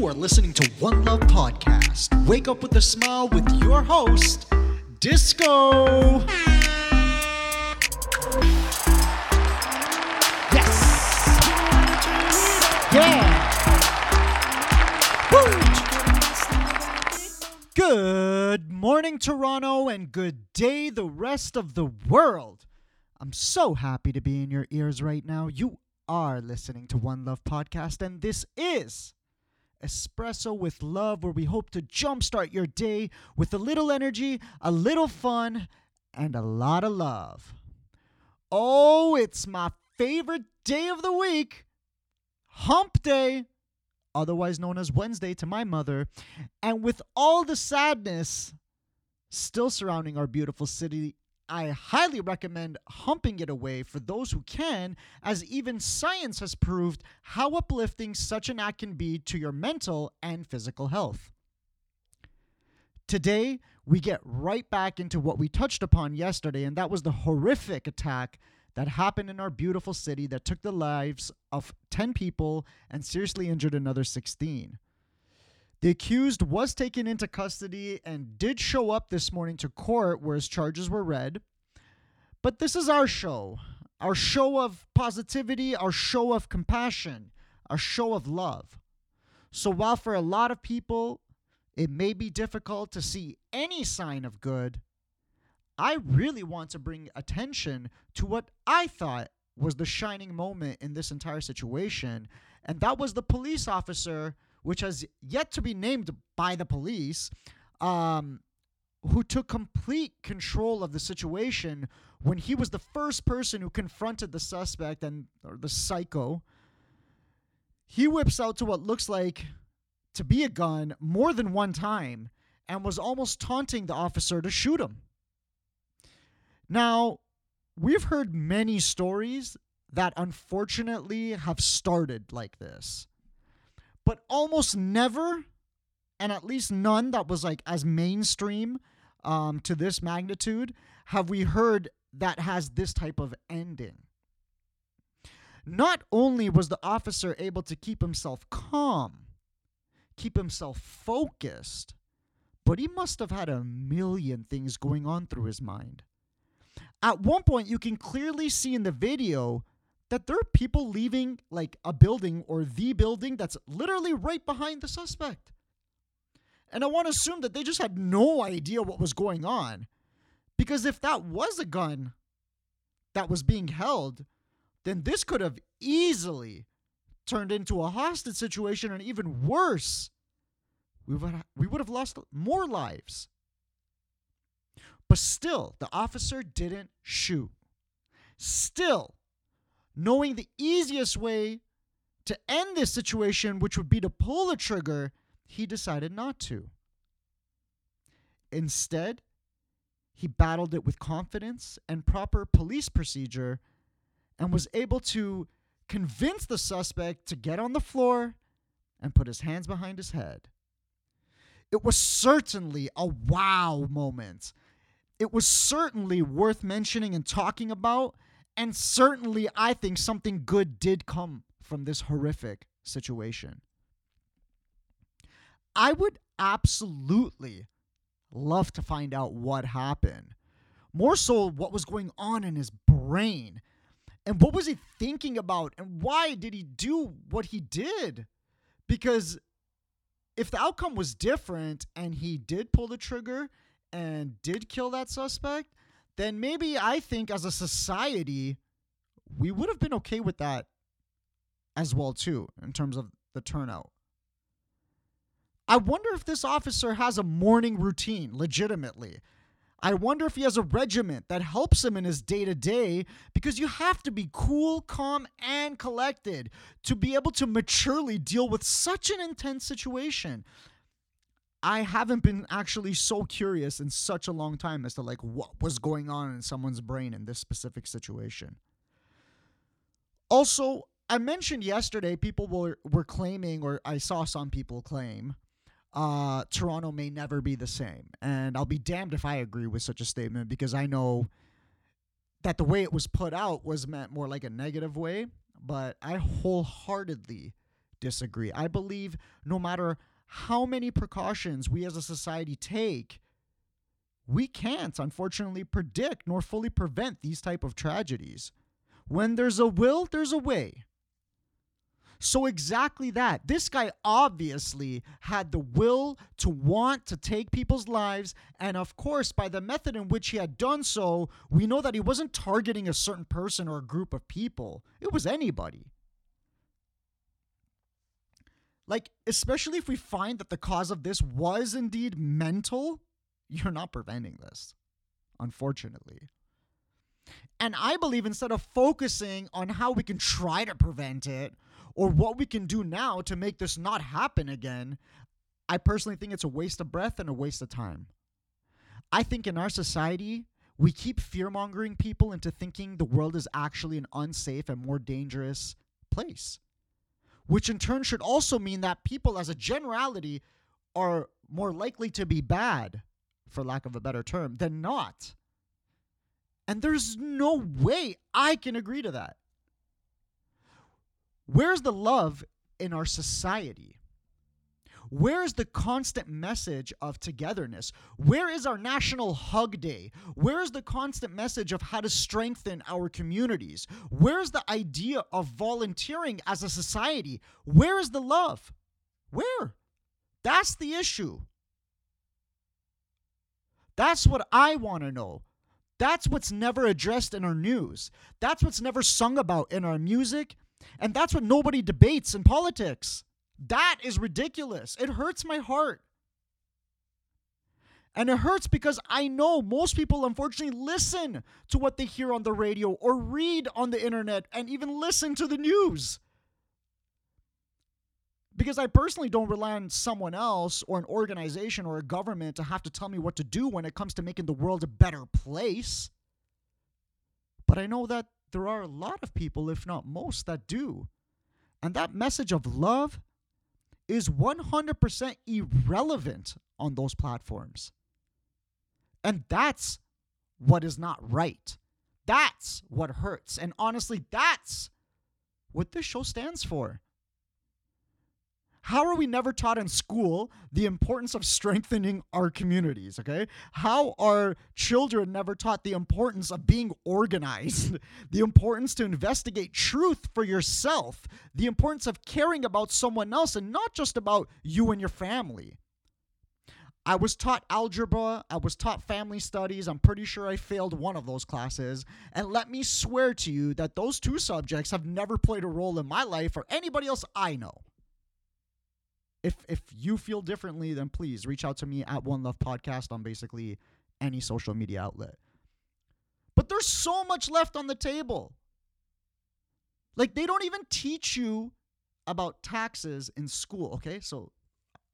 You are listening to One Love Podcast. Wake up with a smile with your host, Disco. Yes. Yeah. Woo. Good morning, Toronto, and good day, the rest of the world. I'm so happy to be in your ears right now. You are listening to One Love Podcast, and this is Espresso with Love, where we hope to jumpstart your day with a little energy, a little fun, and a lot of love. Oh, it's my favorite day of the week Hump Day, otherwise known as Wednesday to my mother. And with all the sadness still surrounding our beautiful city, I highly recommend humping it away for those who can, as even science has proved how uplifting such an act can be to your mental and physical health. Today, we get right back into what we touched upon yesterday, and that was the horrific attack that happened in our beautiful city that took the lives of 10 people and seriously injured another 16. The accused was taken into custody and did show up this morning to court where his charges were read. But this is our show, our show of positivity, our show of compassion, our show of love. So while for a lot of people it may be difficult to see any sign of good, I really want to bring attention to what I thought was the shining moment in this entire situation, and that was the police officer which has yet to be named by the police, um, who took complete control of the situation when he was the first person who confronted the suspect and or the psycho. He whips out to what looks like to be a gun more than one time and was almost taunting the officer to shoot him. Now, we've heard many stories that unfortunately have started like this but almost never, and at least none that was like as mainstream um, to this magnitude, have we heard that has this type of ending. Not only was the officer able to keep himself calm, keep himself focused, but he must have had a million things going on through his mind. At one point, you can clearly see in the video that there are people leaving like a building or the building that's literally right behind the suspect. And I want to assume that they just had no idea what was going on. Because if that was a gun that was being held, then this could have easily turned into a hostage situation and even worse. We would, we would have lost more lives. But still, the officer didn't shoot. Still, knowing the easiest way to end this situation, which would be to pull the trigger, he decided not to. Instead, he battled it with confidence and proper police procedure and was able to convince the suspect to get on the floor and put his hands behind his head. It was certainly a wow moment. It was certainly worth mentioning and talking about and certainly, I think something good did come from this horrific situation. I would absolutely love to find out what happened. More so, what was going on in his brain. And what was he thinking about? And why did he do what he did? Because if the outcome was different and he did pull the trigger and did kill that suspect, then maybe I think as a society, we would have been okay with that as well too in terms of the turnout. I wonder if this officer has a morning routine legitimately. I wonder if he has a regiment that helps him in his day to day because you have to be cool, calm, and collected to be able to maturely deal with such an intense situation. I haven't been actually so curious in such a long time as to like what was going on in someone's brain in this specific situation. Also, I mentioned yesterday people were were claiming or I saw some people claim uh, Toronto may never be the same. And I'll be damned if I agree with such a statement because I know that the way it was put out was meant more like a negative way, but I wholeheartedly disagree. I believe no matter how many precautions we as a society take, we can't unfortunately predict nor fully prevent these type of tragedies. When there's a will, there's a way. So, exactly that. This guy obviously had the will to want to take people's lives. And of course, by the method in which he had done so, we know that he wasn't targeting a certain person or a group of people, it was anybody. Like, especially if we find that the cause of this was indeed mental, you're not preventing this, unfortunately. And I believe instead of focusing on how we can try to prevent it or what we can do now to make this not happen again, I personally think it's a waste of breath and a waste of time. I think in our society, we keep fear mongering people into thinking the world is actually an unsafe and more dangerous place, which in turn should also mean that people, as a generality, are more likely to be bad, for lack of a better term, than not. And there's no way I can agree to that. Where's the love in our society? Where is the constant message of togetherness? Where is our National Hug Day? Where is the constant message of how to strengthen our communities? Where's the idea of volunteering as a society? Where is the love? Where? That's the issue. That's what I want to know. That's what's never addressed in our news. That's what's never sung about in our music. And that's what nobody debates in politics. That is ridiculous. It hurts my heart. And it hurts because I know most people unfortunately listen to what they hear on the radio or read on the internet and even listen to the news because I personally don't rely on someone else or an organization or a government to have to tell me what to do when it comes to making the world a better place. But I know that there are a lot of people, if not most, that do. And that message of love is 100% irrelevant on those platforms. And that's what is not right. That's what hurts. And honestly, that's what this show stands for. How are we never taught in school the importance of strengthening our communities? Okay. How are children never taught the importance of being organized, the importance to investigate truth for yourself, the importance of caring about someone else and not just about you and your family? I was taught algebra, I was taught family studies. I'm pretty sure I failed one of those classes. And let me swear to you that those two subjects have never played a role in my life or anybody else I know if if you feel differently, then please reach out to me at One Love Podcast on basically any social media outlet. But there's so much left on the table. Like they don't even teach you about taxes in school, okay? So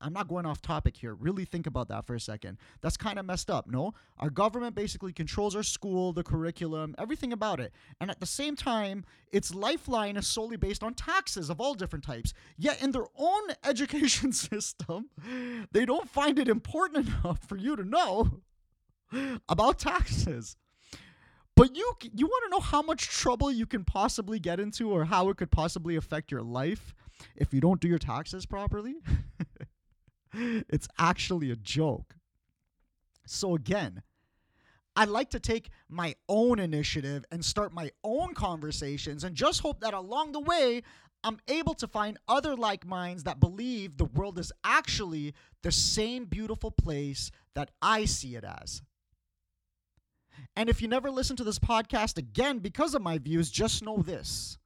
I'm not going off topic here. Really think about that for a second. That's kind of messed up, no? Our government basically controls our school, the curriculum, everything about it. And at the same time, its lifeline is solely based on taxes of all different types. Yet in their own education system, they don't find it important enough for you to know about taxes. But you you want to know how much trouble you can possibly get into or how it could possibly affect your life if you don't do your taxes properly? it's actually a joke. So, again, I'd like to take my own initiative and start my own conversations and just hope that along the way, I'm able to find other like minds that believe the world is actually the same beautiful place that I see it as. And if you never listen to this podcast again because of my views, just know this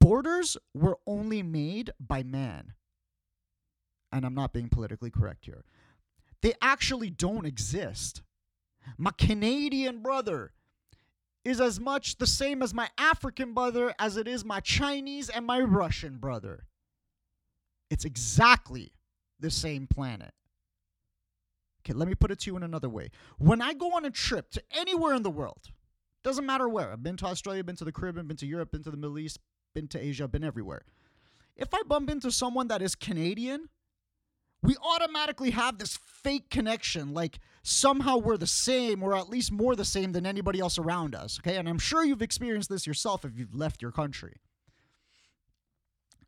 borders were only made by man and I'm not being politically correct here, they actually don't exist. My Canadian brother is as much the same as my African brother as it is my Chinese and my Russian brother. It's exactly the same planet. Okay, let me put it to you in another way. When I go on a trip to anywhere in the world, doesn't matter where, I've been to Australia, been to the Caribbean, been to Europe, been to the Middle East, been to Asia, been everywhere. If I bump into someone that is Canadian, we automatically have this fake connection like somehow we're the same or at least more the same than anybody else around us okay and i'm sure you've experienced this yourself if you've left your country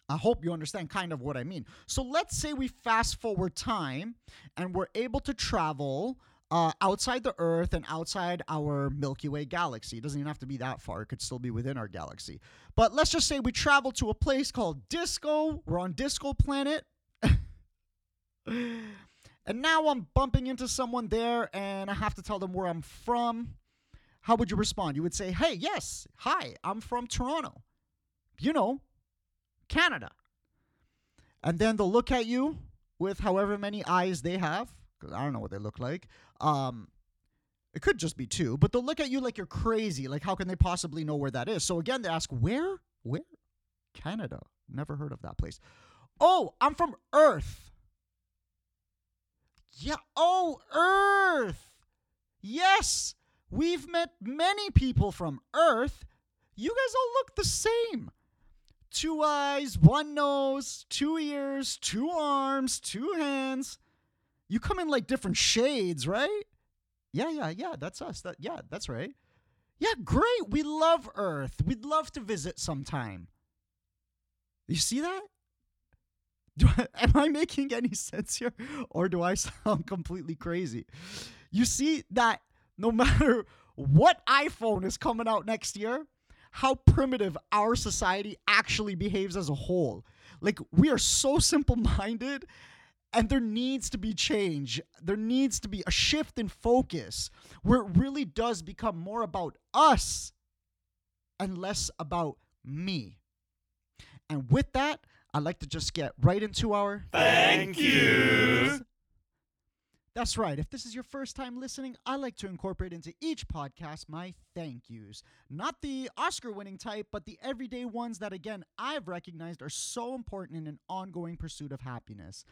I hope you understand kind of what I mean. So let's say we fast forward time and we're able to travel uh, outside the Earth and outside our Milky Way galaxy. It doesn't even have to be that far, it could still be within our galaxy. But let's just say we travel to a place called Disco. We're on Disco Planet. And now I'm bumping into someone there and I have to tell them where I'm from. How would you respond? You would say, hey, yes, hi, I'm from Toronto. You know, Canada. And then they'll look at you with however many eyes they have, because I don't know what they look like. Um, it could just be two, but they'll look at you like you're crazy. Like, how can they possibly know where that is? So again, they ask, where? Where? Canada. Never heard of that place. Oh, I'm from Earth. Yeah. Oh, Earth. Yes. We've met many people from Earth. You guys all look the same two eyes, one nose, two ears, two arms, two hands. You come in like different shades, right? Yeah, yeah, yeah. That's us. That yeah, that's right. Yeah, great. We love Earth. We'd love to visit sometime. You see that? Do I, am I making any sense here, or do I sound completely crazy? You see that no matter what iPhone is coming out next year, how primitive our society actually behaves as a whole. Like, we are so simple minded, and there needs to be change. There needs to be a shift in focus where it really does become more about us and less about me. And with that, I'd like to just get right into our thank yous. That's right. If this is your first time listening, I like to incorporate into each podcast my thank yous. Not the Oscar winning type, but the everyday ones that, again, I've recognized are so important in an ongoing pursuit of happiness.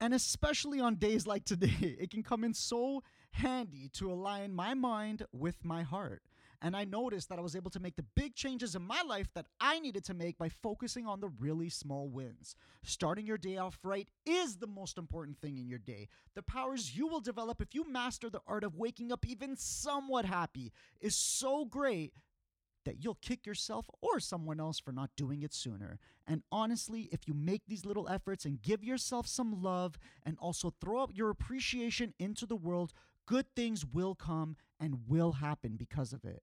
And especially on days like today, it can come in so handy to align my mind with my heart. And I noticed that I was able to make the big changes in my life that I needed to make by focusing on the really small wins. Starting your day off right is the most important thing in your day. The powers you will develop if you master the art of waking up even somewhat happy is so great that you'll kick yourself or someone else for not doing it sooner. And honestly, if you make these little efforts and give yourself some love and also throw out your appreciation into the world, good things will come and will happen because of it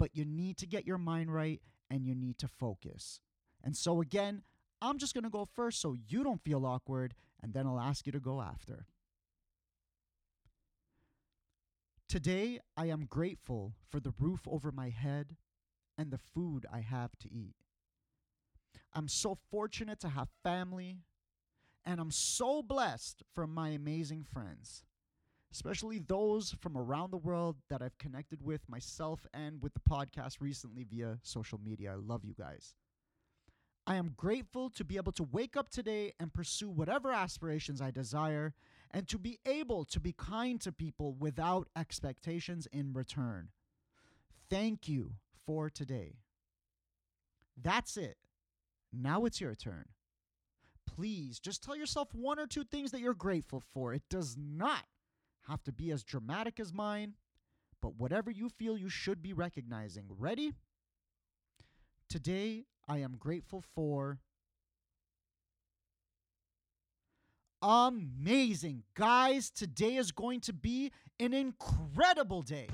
but you need to get your mind right and you need to focus. And so, again, I'm just going to go first so you don't feel awkward, and then I'll ask you to go after. Today, I am grateful for the roof over my head and the food I have to eat. I'm so fortunate to have family, and I'm so blessed from my amazing friends especially those from around the world that I've connected with myself and with the podcast recently via social media. I love you guys. I am grateful to be able to wake up today and pursue whatever aspirations I desire and to be able to be kind to people without expectations in return. Thank you for today. That's it. Now it's your turn. Please just tell yourself one or two things that you're grateful for. It does not have to be as dramatic as mine, but whatever you feel you should be recognizing. Ready? Today, I am grateful for. Amazing. Guys, today is going to be an incredible day.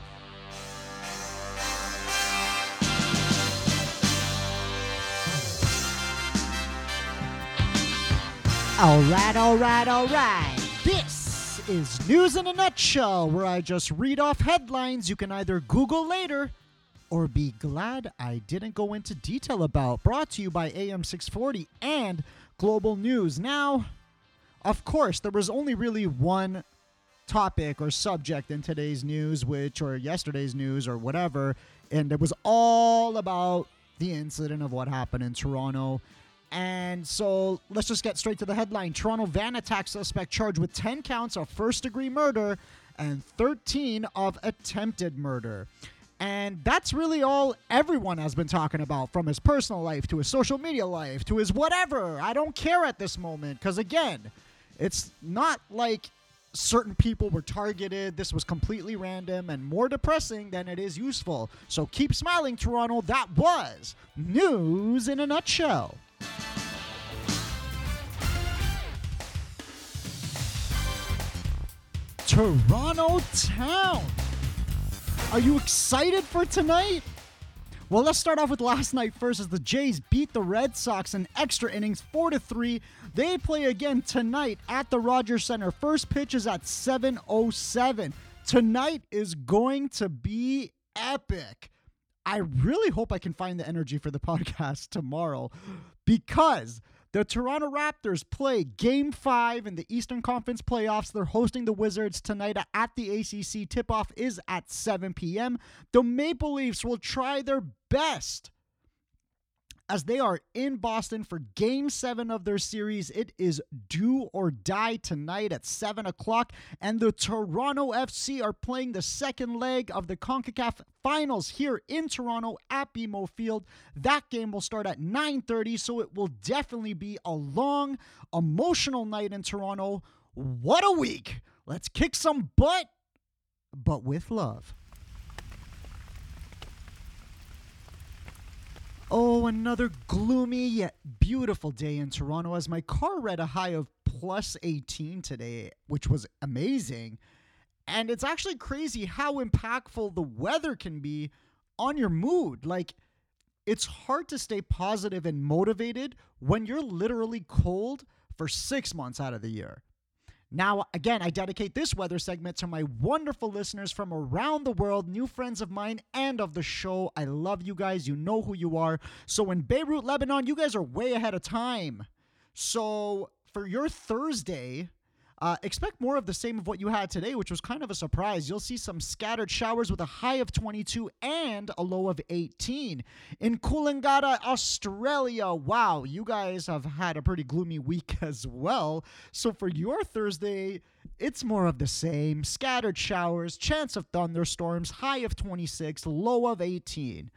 All right, all right, all right. This is News in a Nutshell, where I just read off headlines you can either Google later or be glad I didn't go into detail about. Brought to you by AM 640 and Global News. Now, of course, there was only really one topic or subject in today's news, which, or yesterday's news, or whatever, and it was all about the incident of what happened in Toronto and so let's just get straight to the headline. Toronto van attack suspect charged with 10 counts of first degree murder and 13 of attempted murder. And that's really all everyone has been talking about from his personal life to his social media life to his whatever. I don't care at this moment because, again, it's not like certain people were targeted. This was completely random and more depressing than it is useful. So keep smiling, Toronto. That was news in a nutshell. Toronto Town. Are you excited for tonight? Well, let's start off with last night first as the Jays beat the Red Sox in extra innings 4 to 3. They play again tonight at the Rogers Center. First pitch is at 7:07. Tonight is going to be epic. I really hope I can find the energy for the podcast tomorrow because the Toronto Raptors play game five in the Eastern Conference playoffs. They're hosting the Wizards tonight at the ACC. Tip off is at 7 p.m. The Maple Leafs will try their best as they are in Boston for game seven of their series. It is do or die tonight at 7 o'clock. And the Toronto FC are playing the second leg of the CONCACAF finals here in Toronto at BMO Field. That game will start at 9:30, so it will definitely be a long, emotional night in Toronto. What a week! Let's kick some butt, but with love. Oh, another gloomy yet beautiful day in Toronto as my car read a high of plus 18 today, which was amazing. And it's actually crazy how impactful the weather can be on your mood. Like, it's hard to stay positive and motivated when you're literally cold for six months out of the year. Now, again, I dedicate this weather segment to my wonderful listeners from around the world, new friends of mine and of the show. I love you guys. You know who you are. So, in Beirut, Lebanon, you guys are way ahead of time. So, for your Thursday, uh, expect more of the same of what you had today, which was kind of a surprise. You'll see some scattered showers with a high of 22 and a low of 18. In Coolangatta, Australia, wow, you guys have had a pretty gloomy week as well. So for your Thursday, it's more of the same scattered showers, chance of thunderstorms, high of 26, low of 18.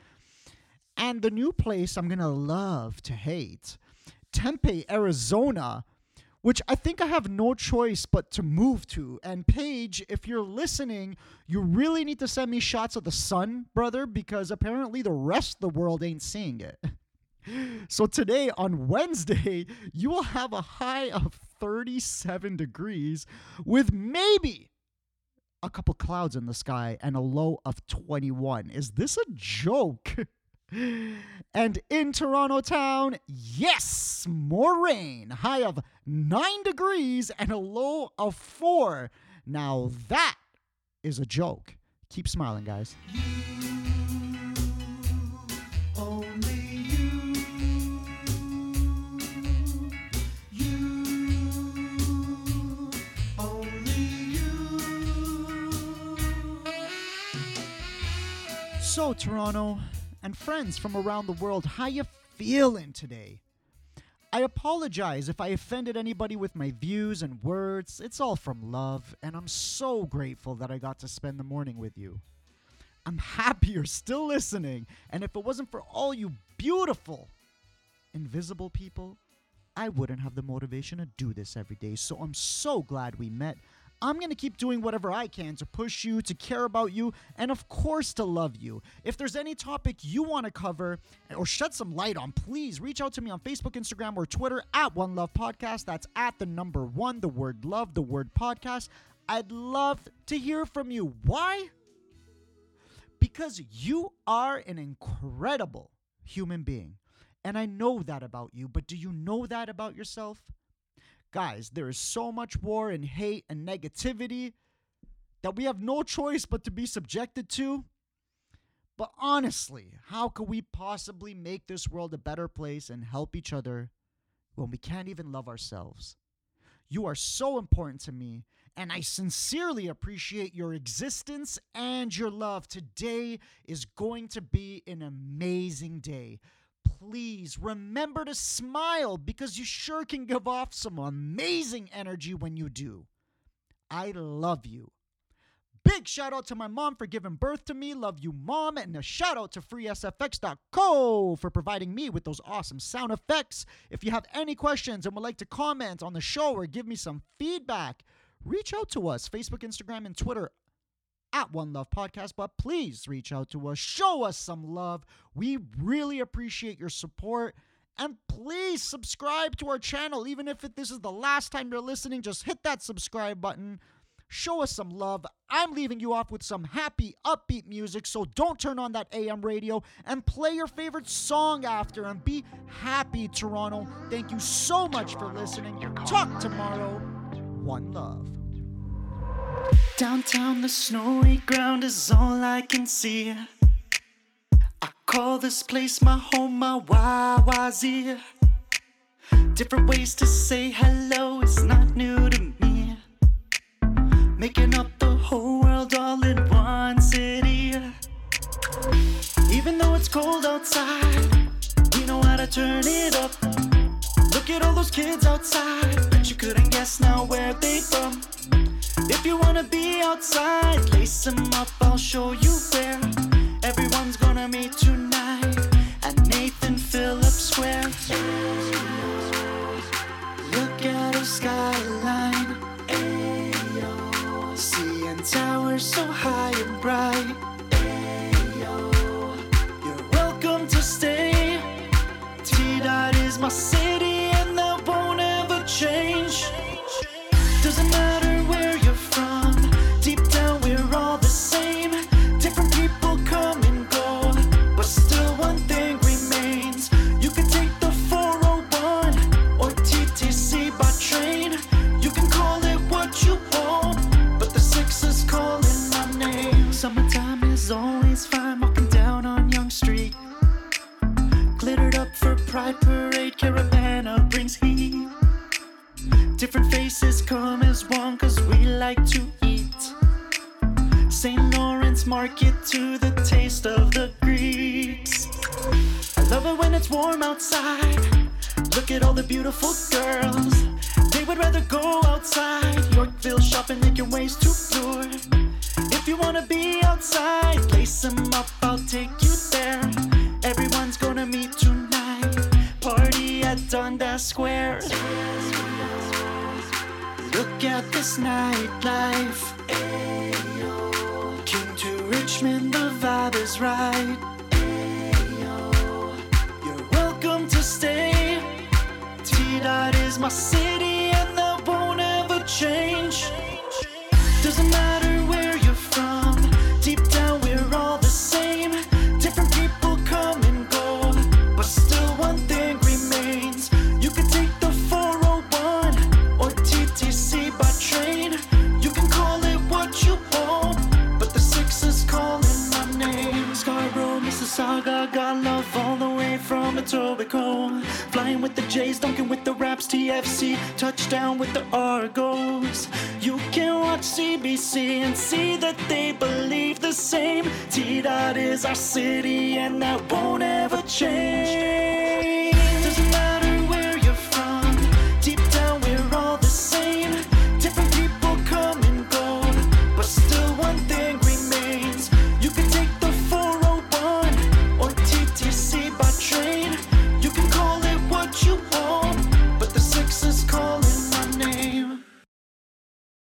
And the new place I'm going to love to hate Tempe, Arizona which I think I have no choice but to move to. And Paige, if you're listening, you really need to send me shots of the sun, brother, because apparently the rest of the world ain't seeing it. So today on Wednesday, you will have a high of 37 degrees with maybe a couple clouds in the sky and a low of 21. Is this a joke? And in Toronto town, yes, more rain. High of 9 degrees and a low of 4. Now that is a joke. Keep smiling, guys. So, Toronto, and friends from around the world, how you feeling today? I apologize if I offended anybody with my views and words. It's all from love, and I'm so grateful that I got to spend the morning with you. I'm happy you're still listening, and if it wasn't for all you beautiful, invisible people, I wouldn't have the motivation to do this every day. So I'm so glad we met. I'm going to keep doing whatever I can to push you, to care about you, and of course to love you. If there's any topic you want to cover or shed some light on, please reach out to me on Facebook, Instagram, or Twitter at One Love Podcast. That's at the number one, the word love, the word podcast. I'd love to hear from you. Why? Because you are an incredible human being. And I know that about you, but do you know that about yourself? Guys, there is so much war and hate and negativity that we have no choice but to be subjected to. But honestly, how could we possibly make this world a better place and help each other when we can't even love ourselves? You are so important to me, and I sincerely appreciate your existence and your love. Today is going to be an amazing day please remember to smile because you sure can give off some amazing energy when you do. I love you. Big shout out to my mom for giving birth to me. Love you, mom. And a shout out to freesfx.co for providing me with those awesome sound effects. If you have any questions and would like to comment on the show or give me some feedback, reach out to us Facebook, Instagram, and Twitter at One Love Podcast, but please reach out to us, show us some love. We really appreciate your support. And please subscribe to our channel. Even if this is the last time you're listening, just hit that subscribe button. show us some love. I'm leaving you off with some happy, upbeat music, so don't turn on that AM radio and play your favorite song after and be happy, Toronto. Thank you so much for listening. Talk tomorrow. One love. Downtown, the snowy ground is all I can see. I call this place my home, my YYZ. Different ways to say hello is not new to me. Making up the whole world all in one city. Even though it's cold outside, we know how to turn it up. Look at all those kids outside, bet you couldn't guess now where they from. If you wanna be outside, lace them up, I'll show you where. Everyone's gonna meet tonight at Nathan Phillips Square. Look at the skyline, ayo. Seeing towers so high and bright, my city, and that won't ever change. Flying with the Jays, dunking with the Raps, TFC, touchdown with the Argos. You can watch CBC and see that they believe the same. T Dot is our city, and that won't ever change.